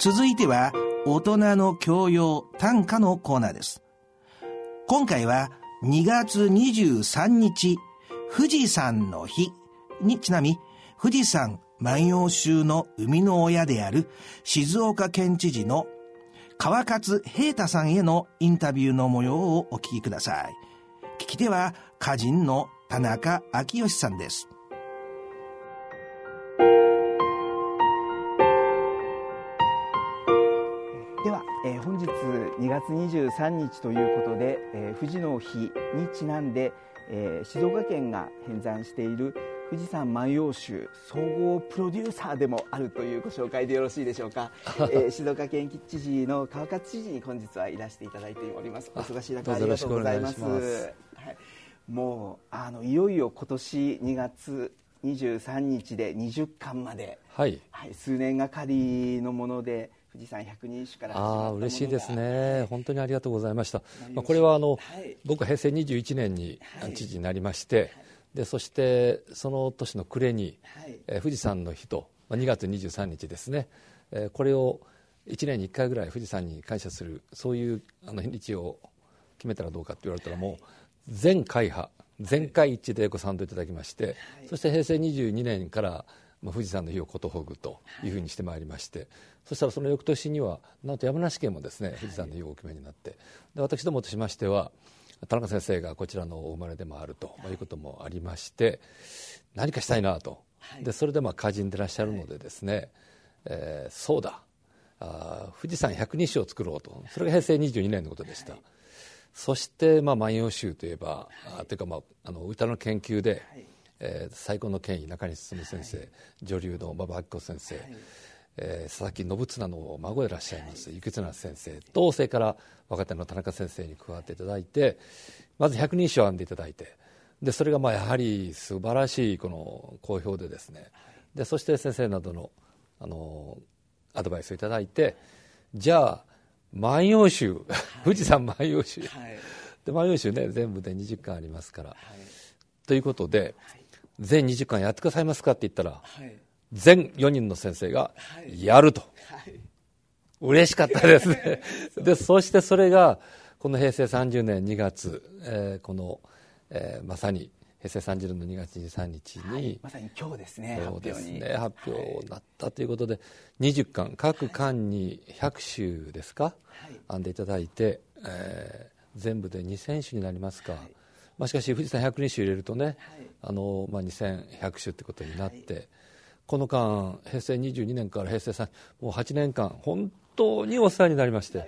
続いては大人の教養短歌のコーナーです今回は2月23日富士山の日にちなみ富士山万葉集の生みの親である静岡県知事の川勝平太さんへのインタビューの模様をお聞きください。聞き手は歌人の田中昭義さんです。月23日ということで、えー、富士の日にちなんで、えー、静岡県が編纂している富士山万葉集総合プロデューサーでもあるというご紹介でよろしいでしょうか、えー、静岡県知事の川勝知事に本日はいらしていただいております。お忙しい中ありがとうございます。はい、もうあのいよいよ今年2月23日で20巻まで、はい、はい、数年がかりのもので富士山百人一首からあ嬉しいですね、本当にありがとうございました、まあ、これはあの、はい、僕、平成21年に知事になりまして、はい。でそしてその年の暮れに、はい、えー、富士山の日と、まあ、2月23日ですね、えー、これを1年に1回ぐらい富士山に感謝するそういうあの日を決めたらどうかって言われたらもう全会派全会一致でご賛同いただきまして、はい、そして平成22年からまあ、富士山の日をことほぐというふうにしてまいりまして、はい、そしたらその翌年にはなんと山梨県もですね富士山の日をお決めになってで私どもとしましては田中先生がこちらのお生まれでもあるとい。うこともありまして何かしたいなと、でそれでまあ歌人でいらっしゃるのでですね、えー、そうだ。あ富士山百日誌を作ろうと。それが平成22年のことでした、そして「まあ、万葉集」といえば、はい、というか、まあ、あの歌の研究で、はい、えー、最高の権威中西進先生、はい、女流の馬場明子先生、はい。えー、佐々木信綱の孫でいらっしゃいます、生綱先生とそれから若手の田中先生に加わっていただいてまず百人一首を編んでいただいてでそれがまあやはり素晴らしいこの好評でですね。でそして先生などのあのアドバイスをいただいてじゃあ「万葉集」富士山万葉集」はい、で万葉集ね全部で20巻ありますから、はい、ということで、全20巻やってくださいますかって言ったら、全4人の先生がやると、はい。はい、嬉しかったですね。でそしてそれがこの平成30年2月、えー、この、えー、まさに平成30年の2月23日に、はい、まさに今日ですねそうですね。発表になったということで、はい、20巻各巻に100首ですか、はい、編んでいただいて、えー、全部で2000首になりますか、まあ、しかし富士山100人首入れるとね、あのまあ、2100首ってことになって、この間平成22年から平成3もう8年間本当にお世話になりまして。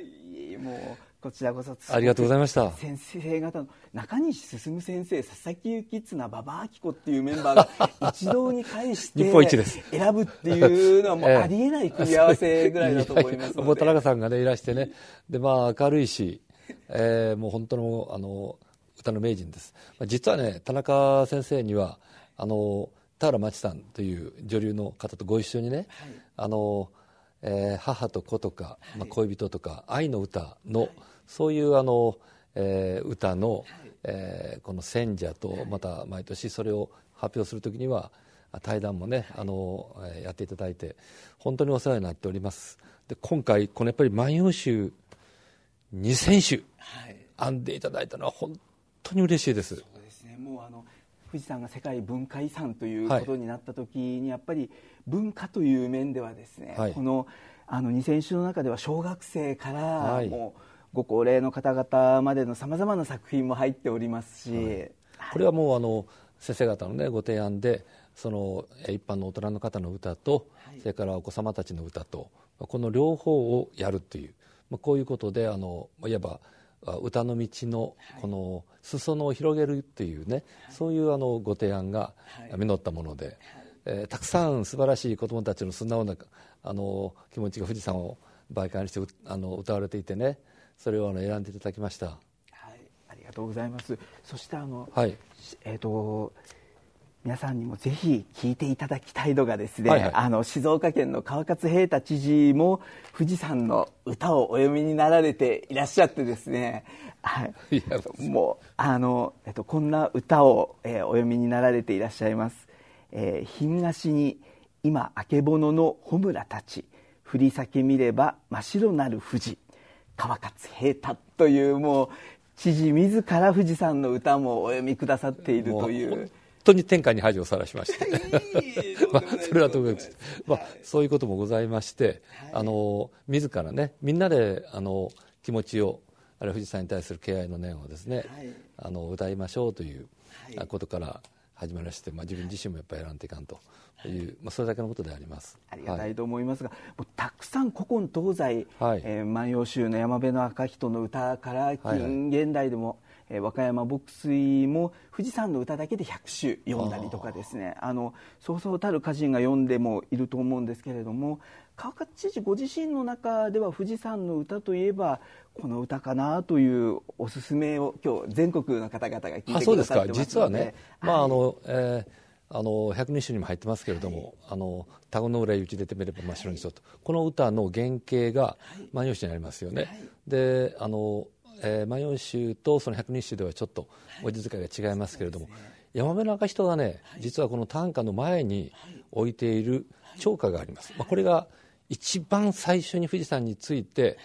もうこちらこそありがとうございました。先生方の中西進先生佐々木幸綱馬場明子っていうメンバーが 一堂に会して日本一です。選ぶっていうのはもうありえない組み合わせぐらいだと思いますので、もう田中さんがねいらしてね。でまあ明るいし、えー、もう本当のあの歌の名人です、実はね田中先生にはあの田原町さんという女流の方とご一緒にね、はい、あのえー、母と子とか、まあ、恋人とか、愛の歌の、そういうあの、えー、歌の、はい、えー、この選者とまた毎年それを発表する時には対談もね、あのやっていただいて本当にお世話になっております。で今回このやっぱり「万葉集」2000首編んでいただいたのは本当に嬉しいです。そうですね。もうあの富士山が世界文化遺産ということになった時に、やっぱり文化という面ではですね、はい、このあの2000種の中では小学生から、もうご高齢の方々までのさまざまな作品も入っておりますし、はい、これはもうあの先生方の、ね、ご提案でその一般の大人の方の歌と、はい、それからお子様たちの歌とこの両方をやるという、まあ、こういうことであのいわば歌の道のこの裾野を広げるっていうね、そういうあのご提案が実ったもので、えー、たくさん素晴らしい子どもたちの素直なあの気持ちが富士山を媒介にしてあの歌われていてねそれをあの選んでいただきました。はい、ありがとうございます。そしてあの、はい、えっ、ー、と皆さんにもぜひ聞いていただきたいのがですね、はいはい、あの静岡県の川勝平太知事も富士山の歌をお読みになられていらっしゃってですね、はい、もうあの、えっと、こんな歌を、えー、お読みになられていらっしゃいます。えー、日暮に今あけぼのの穂村たち振り裂け見れば真っ白なる富士川勝平太というもう知事自ら富士山の歌もお読みくださっているという本当に天下に恥をさらしまして。まあ、それはともかく、まあ、そういうこともございまして、はい、あの自らねみんなであの気持ちをあるいは富士山に対する敬愛の念をですね、はい、あの歌いましょうということから始まりまして、まあ、自分自身もやっぱり選んでいかんという、まあ、それだけのことであります。ありがたいと思いますが、はい、もうたくさん古今東西、はい。えー、万葉集の山辺の赤人の歌から近現代でも、はいはいえー、和歌山牧水も富士山の歌だけで100首読んだりとかですね。あのそうそうたる歌人が読んでもいると思うんですけれども川勝知事ご自身の中では富士山の歌といえばこの歌かなというおすすめを今日全国の方々が聞いてくださってますそうですか。実はね、まああのえーあの百人種にも入ってますけれども「はい、あの田子の浦打ち出てみれば真っ白にしようと」この歌の原型が「万葉集」にありますよね。はい、であのえー、万葉集とその百人集ではちょっと文字遣いが違いますけれども、はいね、山辺の赤人がね、実はこの短歌の前に置いている鳥歌があります、まあ、これが一番最初に富士山について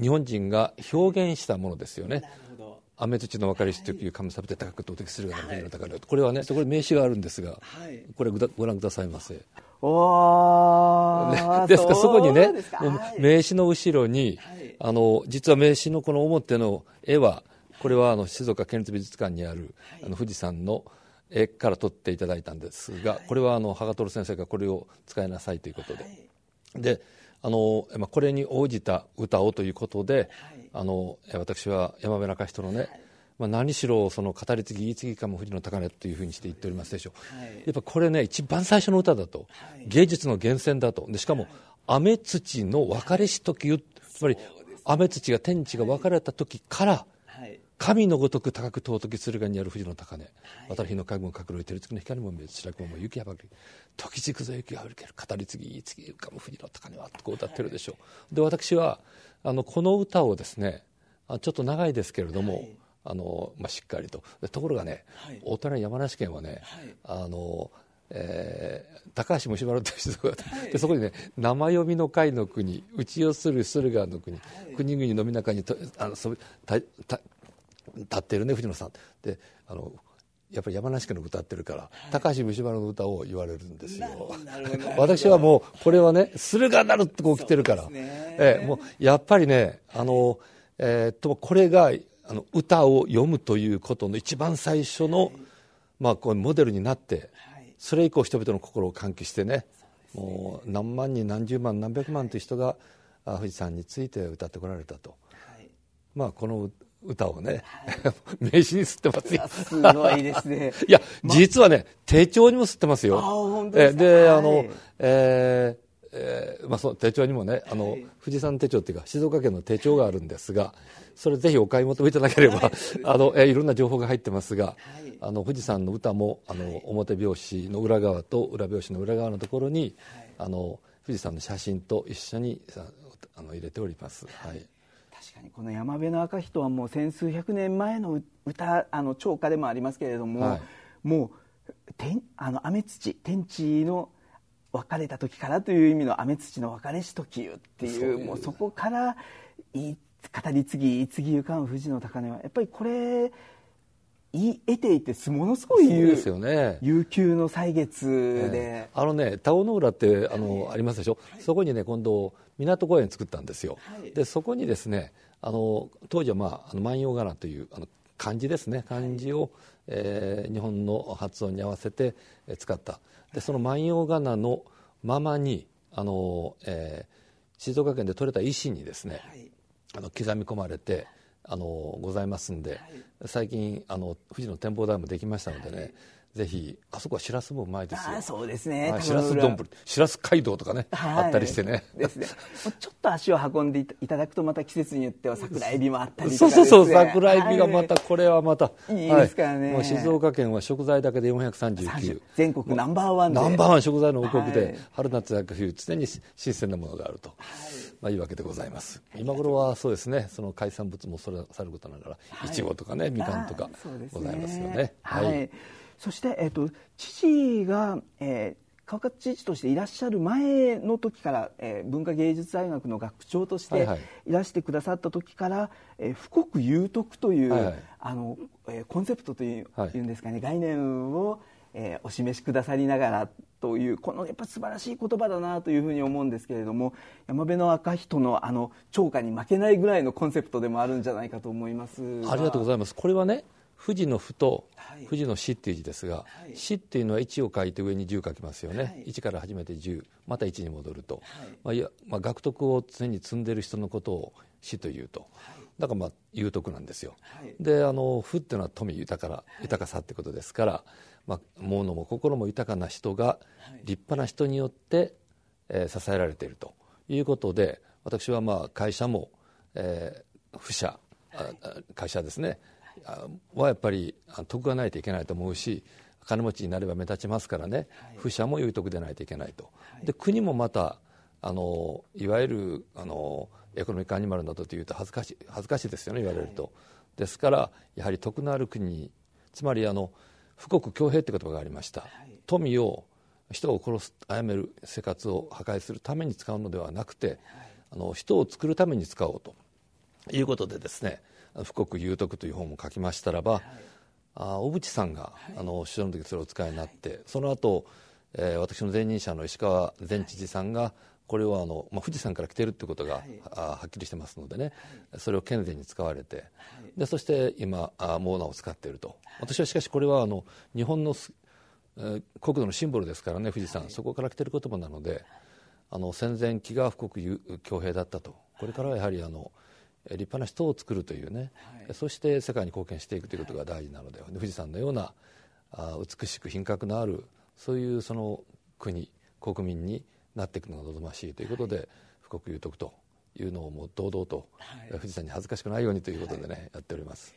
日本人が表現したものですよね。雨土の分かりしという神様で高く投擲するがのの高これはねそこに名詞があるんですが、これご覧くださいませ。おね、ですからそこにね、はい、名刺の後ろに、はい、あの実は名刺のこの表の絵はこれはあの静岡県立美術館にある、はい、あの富士山の絵から撮っていただいたんですが、これはあの羽賀徹先生がこれを使いなさいということで、であの、まあ、これに応じた歌をということで、あの私は山辺中人のね、まあ、何しろその語り継ぎ言い継ぎかも富士の高値というふうにして言っておりますでしょう、はい、やっぱこれね一番最初の歌だと、はい、芸術の源泉だと。でしかも、雨土の別れし時つまり雨土が天地が分かれた時から、神のごとく高く尊き駿河にある富士の高値、渡り日の家具も隠れてる月の光も見えず白雲も雪やばり時軸ぞ雪が降るける語り継ぎ言い継ぎ浮かむ富士の高値はとこう歌ってるでしょう。で私はあのこの歌をですねちょっと長いですけれども、あのまあ、しっかりと。ところがね、はい、大人山梨県はね、はい、あのえー、高橋虫丸という人が、はい、でそこにね「生読みの会の国内をする駿河の国、はい、国々のみ中にとあのそたた立ってるね藤野さん」であのやっぱり山梨県の歌ってるから、はい、高橋虫丸の歌を言われるんですよ。私はもうこれはね駿河なるってこう来てるから、えー、もうやっぱりねあの、えー、っとこれがあの歌を読むということの一番最初の、まあ、こうモデルになって、それ以降人々の心を喚起してねもう何万人何十万何百万という人が富士山について歌ってこられたと、まあこの歌をね、名刺に吸ってますよ。すごいですね。いや、実はね、手帳にも吸ってますよ。あ本当ですで、あの、えーえーまあ、その手帳にもねあの、はい、富士山手帳っていうか静岡県の手帳があるんですがそれぜひお買い求めいただければ、はい、あのえー、いろんな情報が入ってますが、はい、あの富士山の歌もあの、表表紙の裏側と裏表紙の裏側のところに、あの富士山の写真と一緒にあの入れております。はい。確かにこの山辺の赤人はもう千数百年前の歌あの超歌でもありますけれども、もう天あの雨土天地の別れた時からという意味の雨土の別れし時よっていうもうそこから語り継ぎ言い継ぎゆかん富士の高値はやっぱりこれ得ていてものすごいですよ、ね、悠久の歳月で、あのね田尾の浦ってあの、はい、ありますでしょ、はい、そこにね今度港公園作ったんですよ、はい、でそこにですねあの当時は、まあ、あの万葉仮名というあの漢字ですね。漢字を、えー、日本の発音に合わせて使った。でその万葉仮名のままにあの、えー、静岡県で採れた石にですね、はい、あの刻み込まれてあのございますんで、はい、最近あの富士の展望台もできましたのでね、はいぜひあそこはしらすもうまいですよ。そうですね。しらす丼、しらす街道とかね、はい、あったりしてね。ですね。ちょっと足を運んでいただくとまた季節によっては桜エビもあったりとか、ね、そうそうそう桜エビがまた、はい、これはまたいいですからね。もう静岡県は食材だけで439。全国ナンバーワンナンバーワン食材の王国で、春夏秋冬常に新鮮なものがあると。まあいいわけでございます。今頃はそうですね。その海産物もそれさることながら、いちごとかね、みかんとかございますよね。はい。そして、えーと、知事が、えー、川勝知事としていらっしゃる前の時から、えー、文化芸術大学の学長としていらしてくださった時から、はいはい、えー、富国有徳という、はいはい、あのえー、コンセプトという,、い、うんですかね概念を、えー、お示しくださりながらというこのやっぱ素晴らしい言葉だなというふうに思うんですけれども山辺の赤人のあの超過に負けないぐらいのコンセプトでもあるんじゃないかと思いますありがとうございます。これはね富士の「ふ」と富士の「死」っていう字ですが「死」っていうのは1を書いて上に10書きますよね、はい、1から始めて10また1に戻ると、まあいやまあ、学徳を常に積んでる人のことを死というと、だからまあ有徳なんですよ、であの「ふ」っていうのは富豊か豊かさってことですから、まあ、物も心も豊かな人が立派な人によって、えー、支えられていると。いうことで私はまあ会社も、えー、不社会社ですねはやっぱり得がないといけないと思うし金持ちになれば目立ちますからね、はい、不社も有得でないといけないと、はい、で国もまたあのいわゆるあのエコノミックアニマルなどというと恥ずかしい恥ずかしいですよね言われると、はい、ですからやはり徳のある国つまりあの富国強兵って言葉がありました、富を人を殺す殺める生活を破壊するために使うのではなくて、あの人を作るために使おうとい。うことでですね富国有徳という本も書きましたらば、はい、あ小渕さんが、はい、あの首相の時それをお使いになって、はい、その後、えー、私の前任者の石川前知事さんが、これはあの、まあ、富士山から来てるってことが、はい、あはっきりしてますのでね、はい、それを健全に使われて、はい、でそして今あモーナを使っていると、私はしかしこれはあの日本の、えー、国土のシンボルですからね富士山、そこから来てる言葉なのであの戦前飢餓富国強兵だったと。これからはやはりあの、立派な人を作るというね、はい、そして世界に貢献していくということが大事なので、はい、富士山のようなあ美しく品格のあるそういうその国国民になっていくのが望ましいということで、はい、富国有徳というのをもう堂々と、富士山に恥ずかしくないようにということでね、やっております。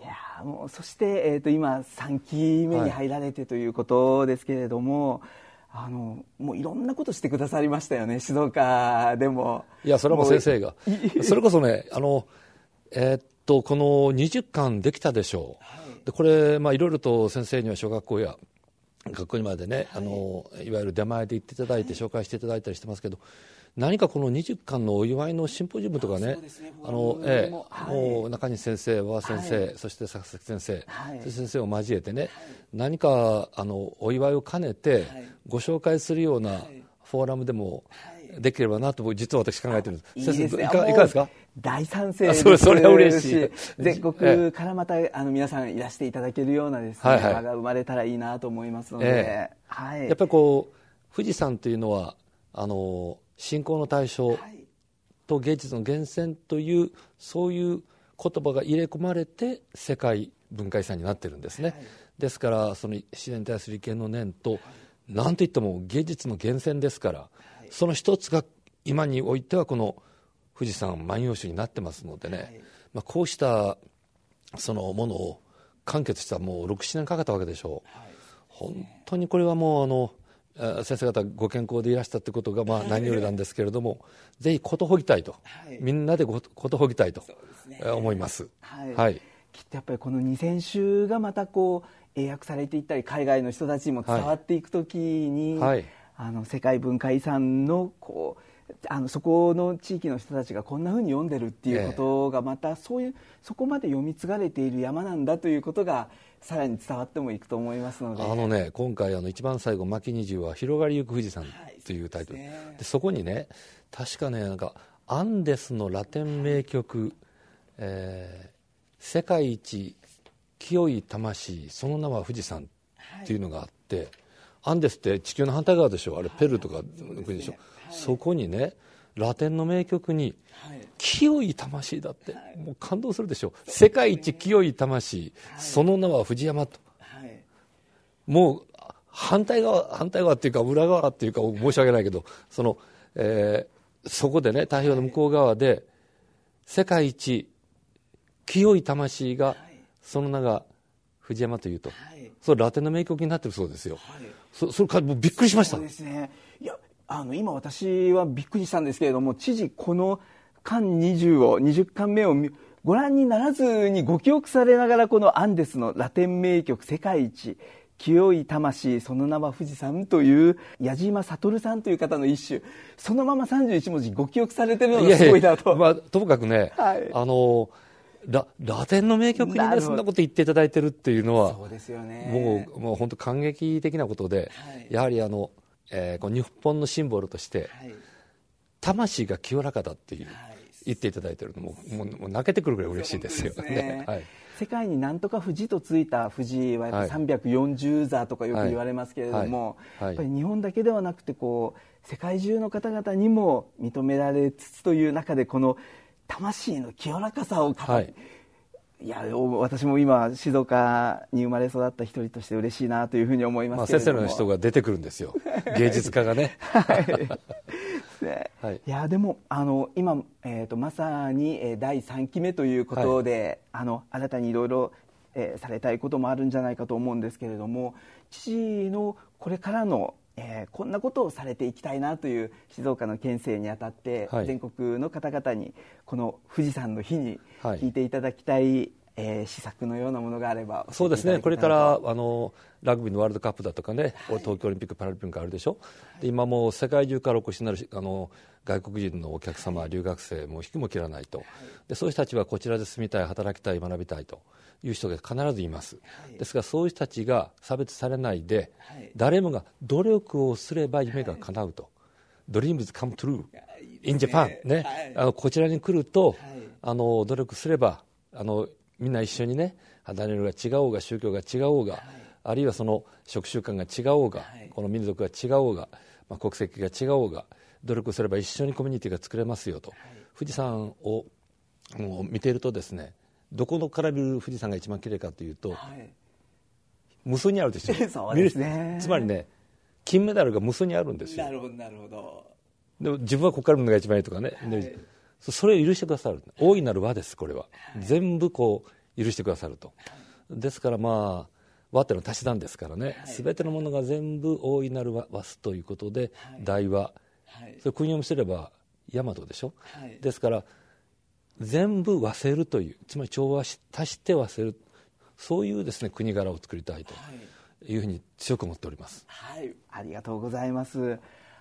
いやもうそして、えーと、今3期目に入られてということですけれども、あのもういろんなことしてくださりましたよね静岡でも。いやそれはもう先生が。それこそねあのえー、っとこの20巻できたでしょう、はい、でこれ、まあ、いろいろと先生には小学校や学校にまでね、はい、あのいわゆる出前で行っていただいて紹介していただいたりしてますけど、何かこの20巻のお祝いのシンポジウムとかね、あのええ、もう中西先生、和先生、そして佐々木先生、先生を交えてね、何かあのお祝いを兼ねて、ご紹介するようなフォーラムでもできればなと、実は私考えてるんです。先生いかがですか？大賛成です。それそれは嬉しい。全国からまたあの皆さんいらしていただけるようなですね、はいはい、が生まれたらいいなと思いますので、えー、はい、やっぱりこう富士山というのはあの信仰の対象と芸術の源泉というそういう言葉が入れ込まれて世界文化遺産になってるんですね、はい、ですからその自然に対する意見の念と、はい、なんといっても芸術の源泉ですから、はい、その一つが今においてはこの富士山万葉集になってますのでね、まあ、こうしたそのものを完結したもう67年かかったわけでしょう、本当にこれはもうあの先生方ご健康でいらしたということがまあ何よりなんですけれども、ぜひことほぎたいと、はい、みんなでことほぎたいと思います。はい、はい、きっとやっぱりこの2000週がまたこう英訳されていったり海外の人たちにも伝わっていくときに、はい、あの世界文化遺産のこうあのそこの地域の人たちがこんなふうに読んでるっていうことがまたそういうそこまで読み継がれている山なんだということがさらに伝わってもいくと思いますので。あのね今回あの一番最後「牧二十」は「広がりゆく富士山」というタイトル、はい、で、ね、そこにね確かねなんかアンデスのラテン名曲、はい、えー、世界一清い魂その名は富士山」っていうのがあって、はい、アンデスって地球の反対側でしょ？あれペルーとかの国でしょ、そこにねラテンの名曲に「清い魂」だって、もう感動するでしょう。世界一清い魂、その名は藤山と、もう反対側反対側っていうか裏側っていうか申し訳ないけどその、えー、そこでね太平洋の向こう側で世界一清い魂が、その名が藤山というと、それラテンの名曲になってるそうですよ、そそれからもうびっくりしましたあの今私はびっくりしたんですけれども知事この巻20を20巻目をご覧にならずにご記憶されながらこのアンデスのラテン名曲世界一清い魂その名は富士山という矢島悟さんという方の一首。そのまま31文字ご記憶されてるのがすごいなといやいや、まあ、ともかくね、はい、あのララテンの名曲にねそんなこと言っていただいてるっていうのはそうですよ、ね、もうもう本当感激的なことで、はい、やはりあの、えー、この日本のシンボルとして、はい、魂が清らかだっていう、言っていただいてるのももうもう泣けてくるぐらい嬉しいですよね。はい。世界になんとか富士とついた富士はやっぱ340座とかよく言われますけれども、やっぱり日本だけではなくてこう世界中の方々にも認められつつという中でこの魂の清らかさを語る、いや私も今静岡に生まれ育った一人として嬉しいなというふうに思いますけれども、まあ、先生の人が出てくるんですよ。芸術家がね。はい、い。やでもあの今、えーと、まさに、えー、第3期目ということで、はい、あの新たにいろいろされたいこともあるんじゃないかと思うんですけれども父のこれからのえー、こんなことをされていきたいなという静岡の県政にあたって、はい、全国の方々にこの富士山の日に聞いていただきたい、はい、えー、施策のようなものがあればそうですね。これからあのラグビーのワールドカップだとかね、はい、東京オリンピック・パラリンピックあるでしょ、で今もう世界中からお越しになるあの外国人のお客様、留学生も引きも切らないと、でそういう人たちはこちらで住みたい働きたい学びたいという人が必ずいます、はい、ですがそういう人たちが差別されないで、はい、誰もが努力をすれば夢が叶うと、 dreams come true in Japan ね、あのこちらに来ると、あの努力すればあのみんな一緒にね肌の色が違おうが宗教が違おうが、あるいはその食習慣が違おうが、この民族が違おうが、まあ、国籍が違おうが努力すれば一緒にコミュニティが作れますよと、富士山を見ているとですねどこのから見る富士山が一番綺麗かというと、はい、無数にあるでしょ。ですね。つまりね金メダルが無数にあるんですよ。なるほどなるほど。でも自分はここから見るのが一番いいとかね、はい、それを許してくださる。大いなる和ですこれは、はい、全部こう許してくださると、ですからまあ和ってのは足し算ですからね、すべてのものが全部大いなる和和すということで、大和、それ国読みすれば大和でしょ、ですから全部忘れるという。つまり調和し足して忘れる。そういうですね国柄を作りたいというふうに強く思っております。はい、ありがとうございます。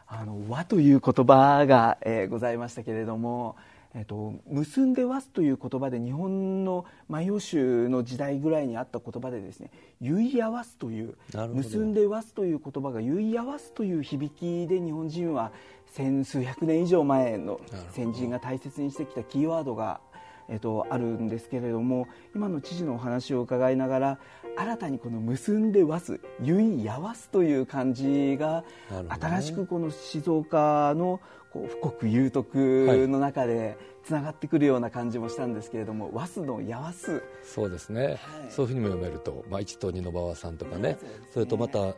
あの和という言葉が、えー、ございましたけれども、えっと、結んでわすという言葉で日本の万葉集の時代ぐらいにあった言葉でですね結い合わすという結んでわすという言葉が結い合わすという響きで日本人は千数百年以上前の先人が大切にしてきたキーワードが、えっと、あるんですけれども今の知事のお話を伺いながら新たにこの結んでわす結いやわすという漢字が、新しくこの静岡のこう富国有徳の中でつながってくるような感じもしたんですけれども、はい、すのやわす。そうですね、はい、そういうふうにも読めると、まあ、一と二の馬場さんとかね、ね、それとまた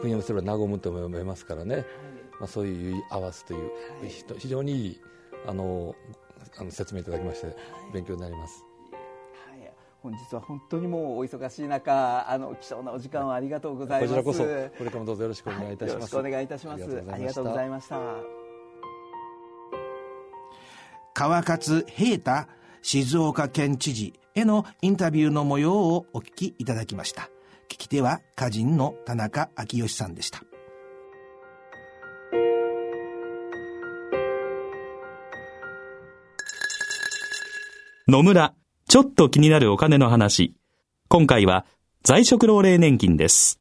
国をすれば和むとも読めますからね、はい。まあ、そういう合わすという、はい、非常にいいあのあの説明いただきまして、勉強になります。本日は本当にもうお忙しい中あの貴重なお時間をありがとうございます。こちらこそこれからもどうぞよろしくお願いいたします、はい、よろしくお願いいたします。ありがとうございました川勝平太静岡県知事へのインタビューの模様をお聞きいただきました聞き手は歌人の田中昭義さんでした野村、ちょっと気になるお金の話。今回は在職老齢年金です。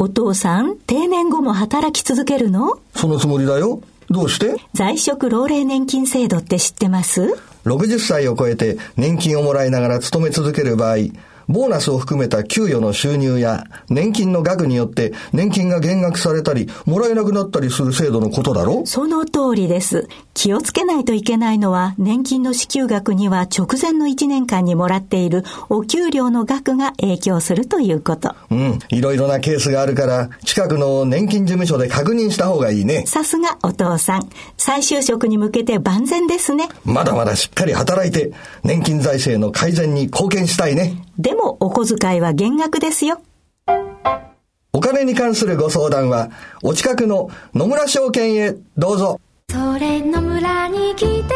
お父さん、定年後も働き続けるの？そのつもりだよ。どうして？在職老齢年金制度って知ってます ?60 歳を超えて年金をもらいながら勤め続ける場合、ボーナスを含めた給与の収入や年金の額によって年金が減額されたり、もらえなくなったりする制度のことだろその通りです。気をつけないといけないのは、年金の支給額には直前の1年間にもらっているお給料の額が影響するということ。うん、いろいろなケースがあるから、近くの年金事務所で確認した方がいいね。さすがお父さん。再就職に向けて万全ですね。まだまだしっかり働いて、年金財政の改善に貢献したいね。でもお小遣いは減額ですよ。お金に関するご相談は、お近くの野村証券へどうぞ。それ野村に来てみよ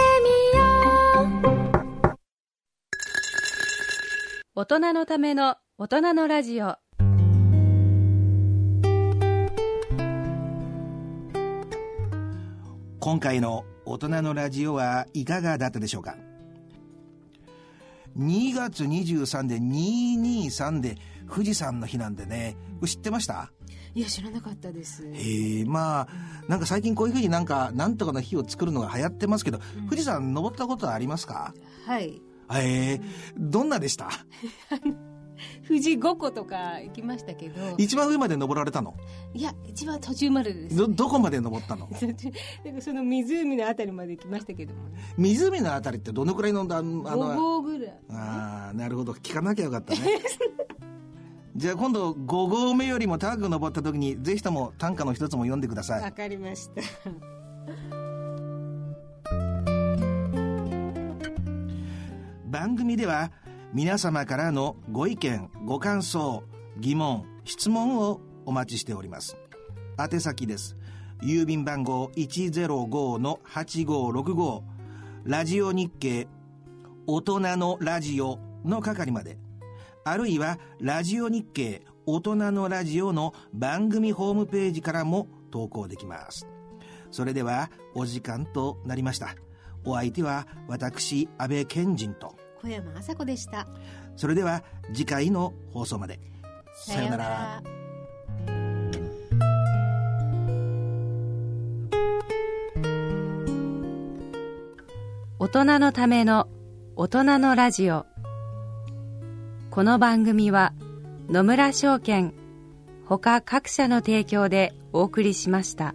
う。大人のための大人のラジオ。今回の大人のラジオはいかがだったでしょうか？2月23で223で富士山の日なんでね。知ってました？いや知らなかったです。へえまあなんか最近こういうふうになんかなんとかの日を作るのが流行ってますけど、うん、富士山登ったことはありますか？はい。ええどんなでした？富士五湖とか行きましたけど。一番上まで登られたの？いや一番途中までです、ね、どどこまで登ったの？その湖のあたりまで行きましたけども、ね、湖のあたりってどのくらいのあの5合ぐらい。ああなるほど。聞かなきゃよかったね。じゃあ今度5合目よりも高く登った時にぜひとも短歌の一つも読んでください。わかりました。番組では皆様からのご意見ご感想疑問質問をお待ちしております。宛先です。郵便番号105-8565ラジオ日経大人のラジオの係まで。あるいはラジオ日経大人のラジオの番組ホームページからも投稿できます。それではお時間となりました。お相手は私安倍賢人と。小山麻子でした。それでは次回の放送まで。さようなら。大人のための大人のラジオ。この番組は野村証券ほか各社の提供でお送りしました。